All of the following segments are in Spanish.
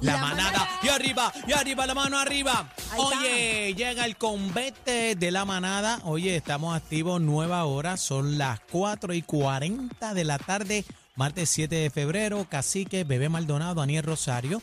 La, La manada. manada. Y arriba, y arriba, la mano arriba. Ahí está. Oye, llega el convete de la manada. Oye, estamos activos nueva hora. Son las 4 y 40 de la tarde, martes 7 de febrero. Cacique, Bebé Maldonado, Daniel Rosario.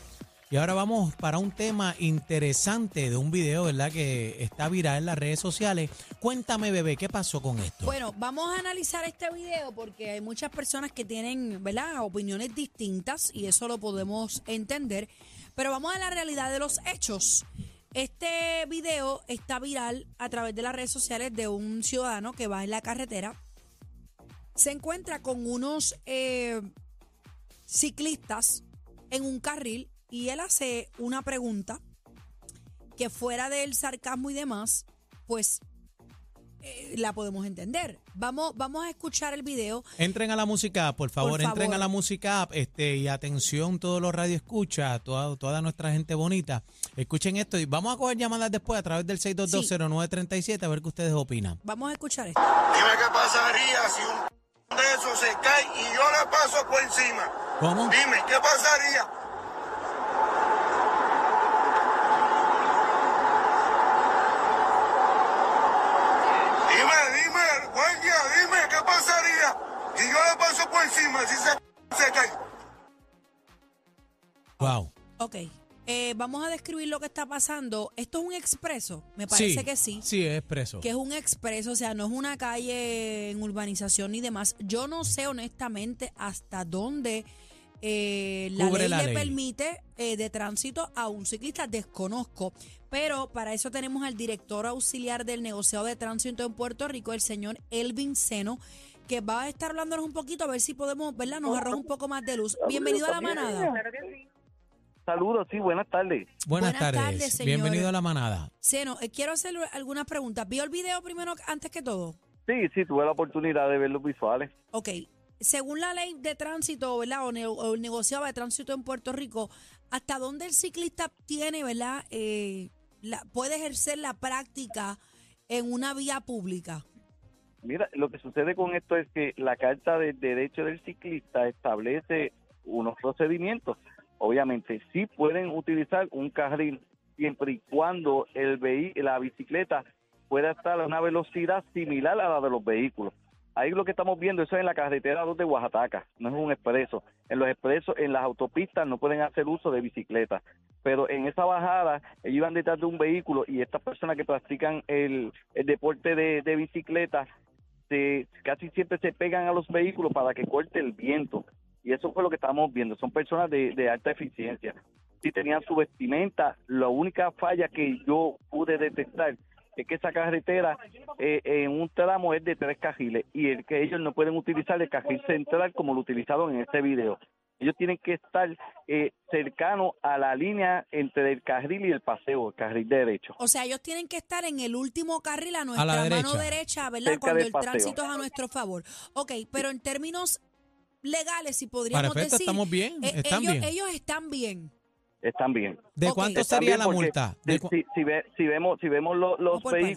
Y ahora vamos para un tema interesante de un video, ¿verdad? Que está viral en las redes sociales. Cuéntame, bebé, ¿qué pasó con esto? Bueno, vamos a analizar este video porque hay muchas personas que tienen, ¿verdad?, opiniones distintas y eso lo podemos entender. Pero vamos a la realidad de los hechos. Este video está viral a través de las redes sociales de un ciudadano que va en la carretera. Se encuentra con unos eh, ciclistas en un carril y él hace una pregunta que fuera del sarcasmo y demás, pues eh, la podemos entender. Vamos, vamos a escuchar el video. Entren a la música, por favor, Por entren a la música app, este, y atención todos los radioescuchas, toda, toda nuestra gente bonita. Escuchen esto y vamos a coger llamadas después a través del 6220937 a ver qué ustedes opinan. Vamos a escuchar esto. Dime qué pasaría si un de esos se cae y yo le paso por encima. ¿Cómo? Dime, ¿qué pasaría? Dime, dime, guardia, dime, ¿qué pasaría si yo le paso por encima si se, se cae? Wow. Ok. eh, vamos a describir lo que está pasando. Esto es un expreso. Me parece que sí. Sí, es expreso. Que es un expreso, o sea, no es una calle en urbanización ni demás. Yo no sé honestamente hasta dónde eh, la Cubre ley la le ley. permite eh, de tránsito a un ciclista, desconozco. Pero para eso tenemos al director auxiliar del negociado de tránsito en Puerto Rico, el señor Elvin Seno, que va a estar hablándonos un poquito a ver si podemos, ¿verdad? Nos arroja un poco más de luz. Bienvenido a la manada. Saludos, sí, buenas tardes. Buenas, Buenas tardes. tardes, señor. Bienvenido a la manada. Seno, eh, quiero hacer algunas preguntas. ¿Vio el video primero antes que todo? Sí, sí, tuve la oportunidad de ver los visuales. Ok, según la ley de tránsito, ¿verdad? O, ne- o el negociado de tránsito en Puerto Rico, ¿hasta dónde el ciclista tiene, ¿verdad? Eh, la, puede ejercer la práctica en una vía pública. Mira, lo que sucede con esto es que la Carta de Derecho del Ciclista establece unos procedimientos. Obviamente, sí pueden utilizar un carril siempre y cuando el la bicicleta pueda estar a una velocidad similar a la de los vehículos. Ahí lo que estamos viendo, eso es en la carretera 2 de Oaxaca, no es un expreso. En los expresos, en las autopistas no pueden hacer uso de bicicleta. Pero en esa bajada, ellos iban detrás de un vehículo y estas personas que practican el, el deporte de, de bicicleta se, casi siempre se pegan a los vehículos para que corte el viento. Y eso fue lo que estamos viendo. Son personas de, de alta eficiencia. Si tenían su vestimenta, la única falla que yo pude detectar es que esa carretera eh, en un tramo es de tres carriles y el que ellos no pueden utilizar el carril central como lo utilizaron en este video. Ellos tienen que estar eh, cercanos a la línea entre el carril y el paseo, el carril derecho. O sea, ellos tienen que estar en el último carril a nuestra la mano derecha. ¿verdad? Cerca Cuando el paseo. tránsito es a nuestro favor. Ok, pero en términos legales, si podríamos decir... estamos bien, eh, están ellos, bien. ellos están bien. Están bien. ¿De cuánto sería la multa? ¿De si- cu- si, si ve- si vemos si vemos lo- los parte.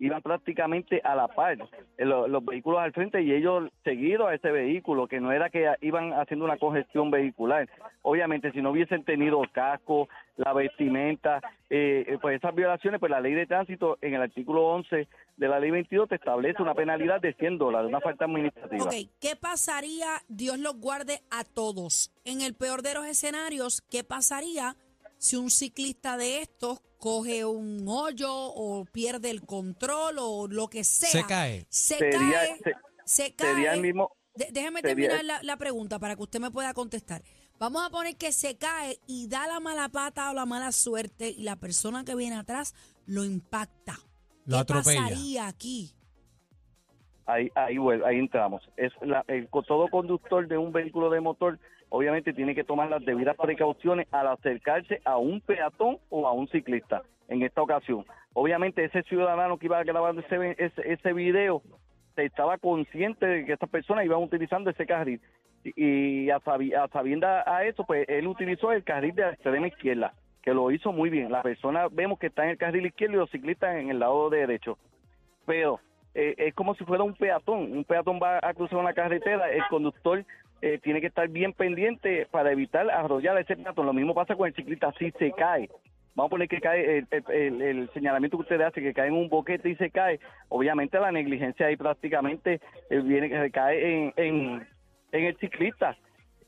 Iban prácticamente a la par eh, lo- los vehículos al frente y ellos seguidos a ese vehículo que no era que iban haciendo una congestión vehicular obviamente si no hubiesen tenido casco la vestimenta eh, eh, pues esas violaciones pues la ley de tránsito en el artículo 11 de la ley 22 te establece una penalidad de 100 dólares una falta administrativa Ok, ¿qué pasaría, Dios los guarde a todos? En el peor de los escenarios, ¿qué pasaría si un ciclista de estos coge un hoyo o pierde el control o lo que sea? Se cae. Se Sería- cae. se- se cae. sería el mismo De- déjeme sería- terminar la, la pregunta para que usted me pueda contestar. Vamos a poner que se cae y da la mala pata o la mala suerte y la persona que viene atrás lo impacta. Lo ¿Qué atropella. pasaría aquí? ahí ahí ahí entramos es la- el todo conductor de un vehículo de motor obviamente tiene que tomar las debidas precauciones al acercarse a un peatón o a un ciclista en esta ocasión. Obviamente ese ciudadano que iba grabando ese ese, ese video estaba consciente de que estas personas iban utilizando ese carril. Y a sabienda a eso pues él utilizó el carril de la extrema izquierda que lo hizo muy bien. La persona vemos que está en el carril izquierdo y los ciclistas en el lado derecho. Pero eh, es como si fuera un peatón. Un peatón va a cruzar una carretera, el conductor eh, tiene que estar bien pendiente para evitar arrollar ese peatón. Lo mismo pasa con el ciclista si se cae. Vamos a poner que cae el, señalamiento que usted hace, que cae en un boquete y se cae. Obviamente la negligencia ahí prácticamente eh, viene cae en, en, en el ciclista.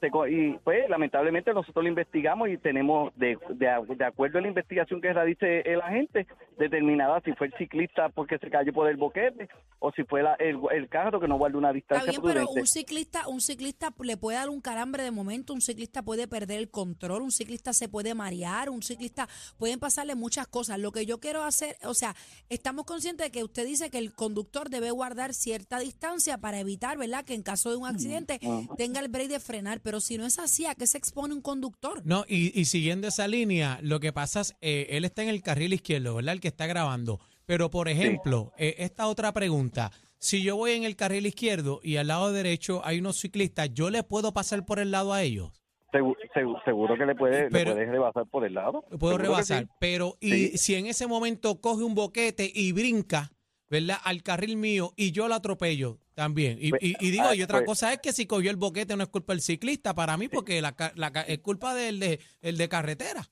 Co- y pues lamentablemente nosotros lo investigamos y tenemos de, de, de acuerdo a la investigación que realice el agente determinada si fue el ciclista porque se cayó por el boquete o si fue la- el, el carro que no guardó una Está distancia bien, pero prudente. un ciclista, un ciclista le puede dar un calambre de momento, un ciclista puede perder el control, un ciclista se puede marear, un ciclista pueden pasarle muchas cosas. Lo que yo quiero hacer, o sea, estamos conscientes de que usted dice que el conductor debe guardar cierta distancia para evitar, ¿verdad? Que en caso de un accidente tenga el break de frenar, pero si no es así, ¿a qué se expone un conductor? No, y, y siguiendo esa línea, lo que pasa es, eh, él está en el carril izquierdo, ¿verdad? El que está grabando. Pero, por ejemplo, eh, esta otra pregunta, si yo voy en el carril izquierdo y al lado derecho hay unos ciclistas, ¿yo le puedo pasar por el lado a ellos? Segu- segu- seguro que le puede, le Pero- puedes rebasar por el lado. Puedo rebasar, sí. pero y Sí. si en ese momento coge un boquete y brinca, ¿verdad? Al carril mío y yo lo atropello también. Y, Pues, y- y digo, ah, y otra pues- cosa es que si cogió el boquete no es culpa del ciclista para mí, porque la, la es culpa del de, el de carretera.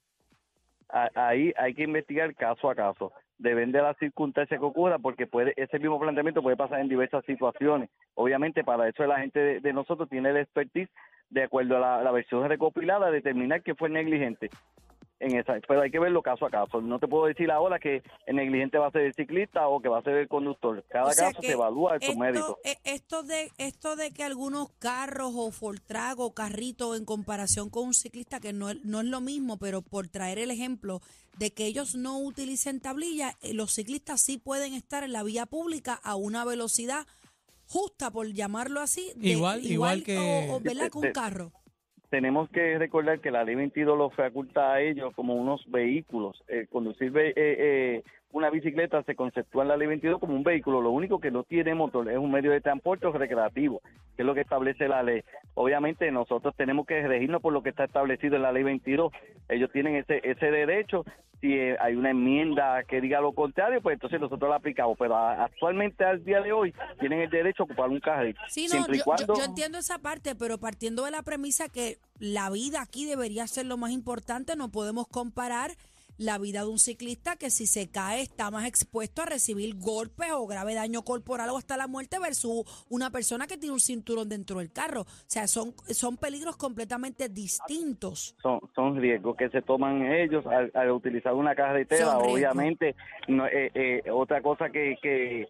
Ahí hay que investigar caso a caso. Depende de la circunstancia que ocurra, porque puede ese mismo planteamiento puede pasar en diversas situaciones. Obviamente, para eso la gente de, de nosotros tiene el expertise, de acuerdo a la, la versión recopilada, determinar que fue negligente. En esa, pero hay que verlo caso a caso. No te puedo decir ahora que el negligente va a ser el ciclista o que va a ser el conductor. Cada O sea caso se evalúa en su mérito. eh, esto de esto de que algunos carros o Fortrago o carritos en comparación con un ciclista que no, es- no es lo mismo, pero por traer el ejemplo de que ellos no utilicen tablilla, eh, los ciclistas sí pueden estar en la vía pública a una velocidad justa, por llamarlo así, de- Igual- igual que- o, o, ¿verdad? que un de- carro. Tenemos que recordar que la ley 22 los faculta a ellos como unos vehículos. Eh, conducir eh, eh, una bicicleta se conceptúa en la ley 22 como un vehículo. Lo único que no tiene motor es un medio de transporte recreativo, que es lo que establece la ley. Obviamente nosotros tenemos que regirnos por lo que está establecido en la ley 22. Ellos tienen ese, ese derecho. Si eh, hay una enmienda que diga lo contrario, pues entonces nosotros la aplicamos. Pero actualmente, al día de hoy, tienen el derecho a ocupar un carril. Sí, no, yo, yo entiendo esa parte, pero partiendo de la premisa que la vida aquí debería ser lo más importante, no podemos comparar la vida de un ciclista que si se cae está más expuesto a recibir golpes o grave daño corporal o hasta la muerte versus una persona que tiene un cinturón dentro del carro. O sea, son, son peligros completamente distintos. son, son riesgos que se toman ellos al, al utilizar una carretera. Obviamente, no, eh, eh, otra cosa que, que,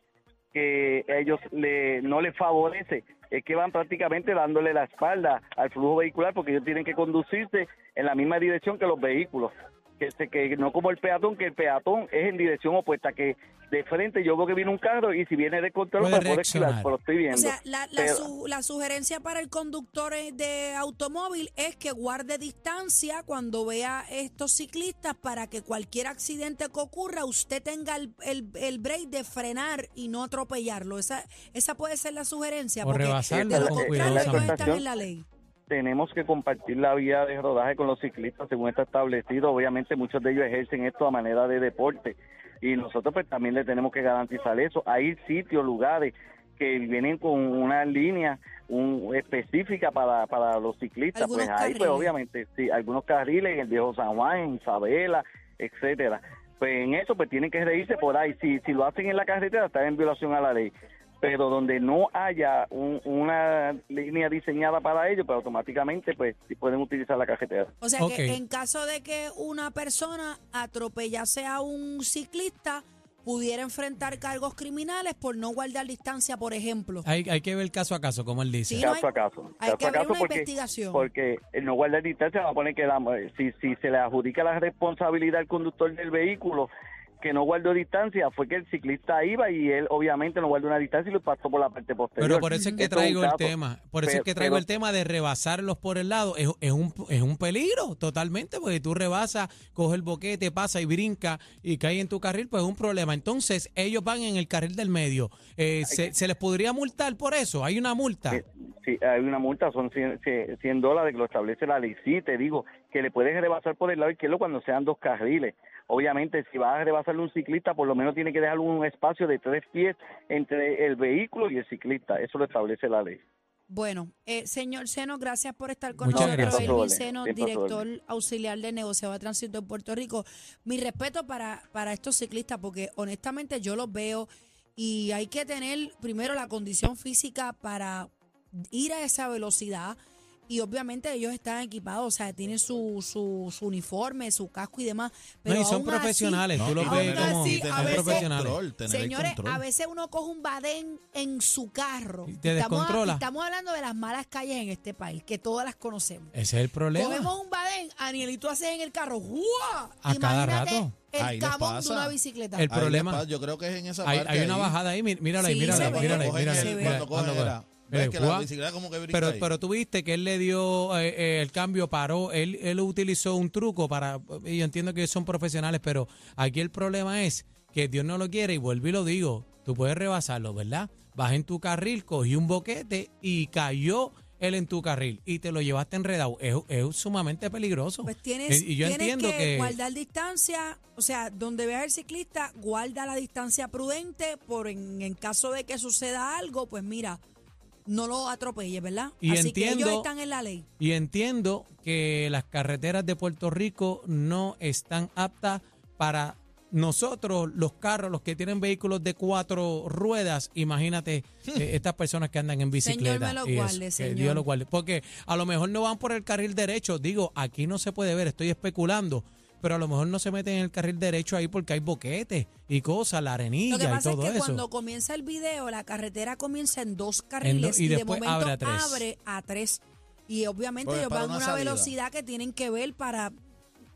que ellos le, no les favorece es que van prácticamente dándole la espalda al flujo vehicular porque ellos tienen que conducirse en la misma dirección que los vehículos. Que, se, que no como el peatón, que el peatón es en dirección opuesta, que de frente yo veo que viene un carro y si viene de control Puede pues puedo esquivar, pero estoy viendo. O sea, la, la, Pero- su- la sugerencia para el conductor de automóvil es que guarde distancia cuando vea estos ciclistas para que cualquier accidente que ocurra usted tenga el, el, el break de frenar y no atropellarlo. Esa, esa puede ser la sugerencia. O porque rebasarlo de lo con contrario ellos están en la ley. Tenemos que compartir la vía de rodaje con los ciclistas según está establecido. Obviamente muchos de ellos ejercen esto a manera de deporte y nosotros pues también le tenemos que garantizar eso. Hay sitios, lugares que vienen con una línea un, específica para, para los ciclistas. Algunos pues ahí pues obviamente sí, algunos carriles en el viejo San Juan, en Isabela, etcétera. Pues en eso pues tienen que reírse por ahí. Si, si lo hacen en la carretera están en violación a la ley pero donde no haya un- una línea diseñada para ello, pues automáticamente pues pueden utilizar la carretera. O sea que en caso de que una persona atropellase a un ciclista, pudiera enfrentar cargos criminales por no guardar distancia, por ejemplo. Hay, hay que ver caso a caso, como él dice. Sí, no caso hay- a caso. hay caso que a haber caso una porque, investigación. porque el no guardar distancia va a poner que la- si, si se le adjudica la responsabilidad al conductor del vehículo que no guardó distancia, fue que el ciclista iba y él obviamente no guardó una distancia y lo pasó por la parte posterior. Pero por eso es que Esto es un traigo el tema, por eso es que traigo pero- el tema de rebasarlos por el lado. Es, es un, es un peligro totalmente, porque tú rebasas, coges el boquete, pasa y brinca y cae en tu carril, pues es un problema. Entonces, ellos van en el carril del medio. Eh, se, ¿Se les podría multar por eso? ¿Hay una multa? Eh, Sí, hay una multa, son 100, 100 dólares que lo establece la ley. Sí, te digo que le puedes rebasar por el lado izquierdo cuando sean dos carriles. Obviamente, si vas a rebasarle un ciclista, por lo menos tiene que dejar un espacio de tres pies entre el vehículo y el ciclista. Eso lo establece la ley. Bueno, eh, señor Seno, gracias por estar con Muchas nosotros. gracias. Elvin Seno, director auxiliar de negociado de tránsito en Puerto Rico. Mi respeto para, para estos ciclistas, porque honestamente yo los veo y hay que tener primero la condición física para ir a esa velocidad. Y obviamente ellos están equipados, o sea, tienen su, su, su uniforme, su casco y demás. Pero no, y son aún así- profesionales, tú los ves como así, son a veces- profesionales. control, Señores, control. a veces uno coge un badén en su carro. Y te estamos, descontrola. estamos hablando de las malas calles en este país, que todas las conocemos. Ese es el problema. Cogemos un badén, Aniel, y tú haces en el carro. ¡guau! A cada Imagínate rato. el Ahí de una bicicleta. El Ahí problema- yo creo que es en esa Hay, parte hay una bajada ahí, mí- mírala ahí, Sí, mírala, ahí, mírala, ahí, Cuando mírala, cuando cogen coge. era- ves Mira, que la guau. bicicleta como que brinca Pero, ahí. pero tú viste que él le dio eh, eh, el cambio, paró, él, él utilizó un truco para, y yo entiendo que ellos son profesionales, pero aquí el problema es que Dios no lo quiere y vuelvo y lo digo, tú puedes rebasarlo, ¿verdad? Vas en tu carril, cogí un boquete y cayó él en tu carril y te lo llevaste enredado. Es, es sumamente peligroso. Pues tienes, Eh, y yo tienes entiendo que, que, guardar distancia, o sea, donde veas el ciclista, guarda la distancia prudente por en, en caso de que suceda algo, pues mira, no lo atropelles, ¿verdad? Y Así que ellos entiendo- están en la ley. Y entiendo que las carreteras de Puerto Rico no están aptas para nosotros, los carros, los que tienen vehículos de cuatro ruedas, imagínate eh, estas personas que andan en bicicleta. Señor, me lo eso, guarde, señor. Dios lo guarde. Porque a lo mejor no van por el carril derecho. Digo, aquí no se puede ver, estoy especulando. Pero a lo mejor no se meten en el carril derecho ahí porque hay boquetes y cosas, la arenilla Lo que y pasa es todo que eso. cuando comienza el video, la carretera comienza en dos carriles y y, de momento abre a tres. abre a tres. Y obviamente Pues, ellos van a una salida. velocidad que tienen que ver para,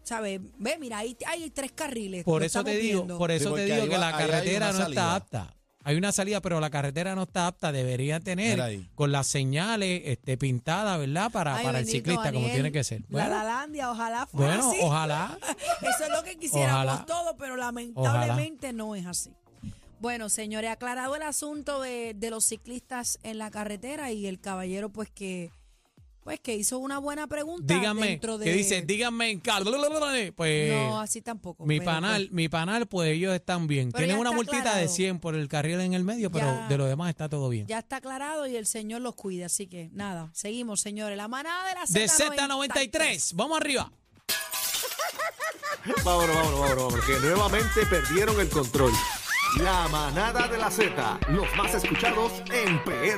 ¿sabes? Ve, mira, ahí hay tres carriles. Por eso te digo, por Sí, eso te digo que la carretera no salida. está apta. Hay una salida, pero la carretera no está apta. Debería tener con las señales este, pintadas, ¿verdad? Para, Ay, para el ciclista, como tiene que ser. La Bueno, Lalandia, ojalá fuera bueno así. ojalá. Eso es lo que quisiéramos Ojalá. todos, pero lamentablemente no es así. Bueno, señores, aclarado el asunto de, de los ciclistas en la carretera y el caballero, pues que pues que hizo una buena pregunta. Díganme, dentro de... que dice, díganme en cal. Pues No, así tampoco. mi pero, panal, mi panal, pues ellos están bien. Pero Tienen una multita de aclarado. 100 por el carril en el medio, pero Ya. de lo demás está todo bien. pues, Ya está aclarado y el Señor los cuida. Así que nada, seguimos, señores. La manada de la De Z93. Z93, vamos arriba. Vámonos, vámonos, vámonos, vámonos, que nuevamente perdieron el control. La manada de la Z, los más escuchados en PR.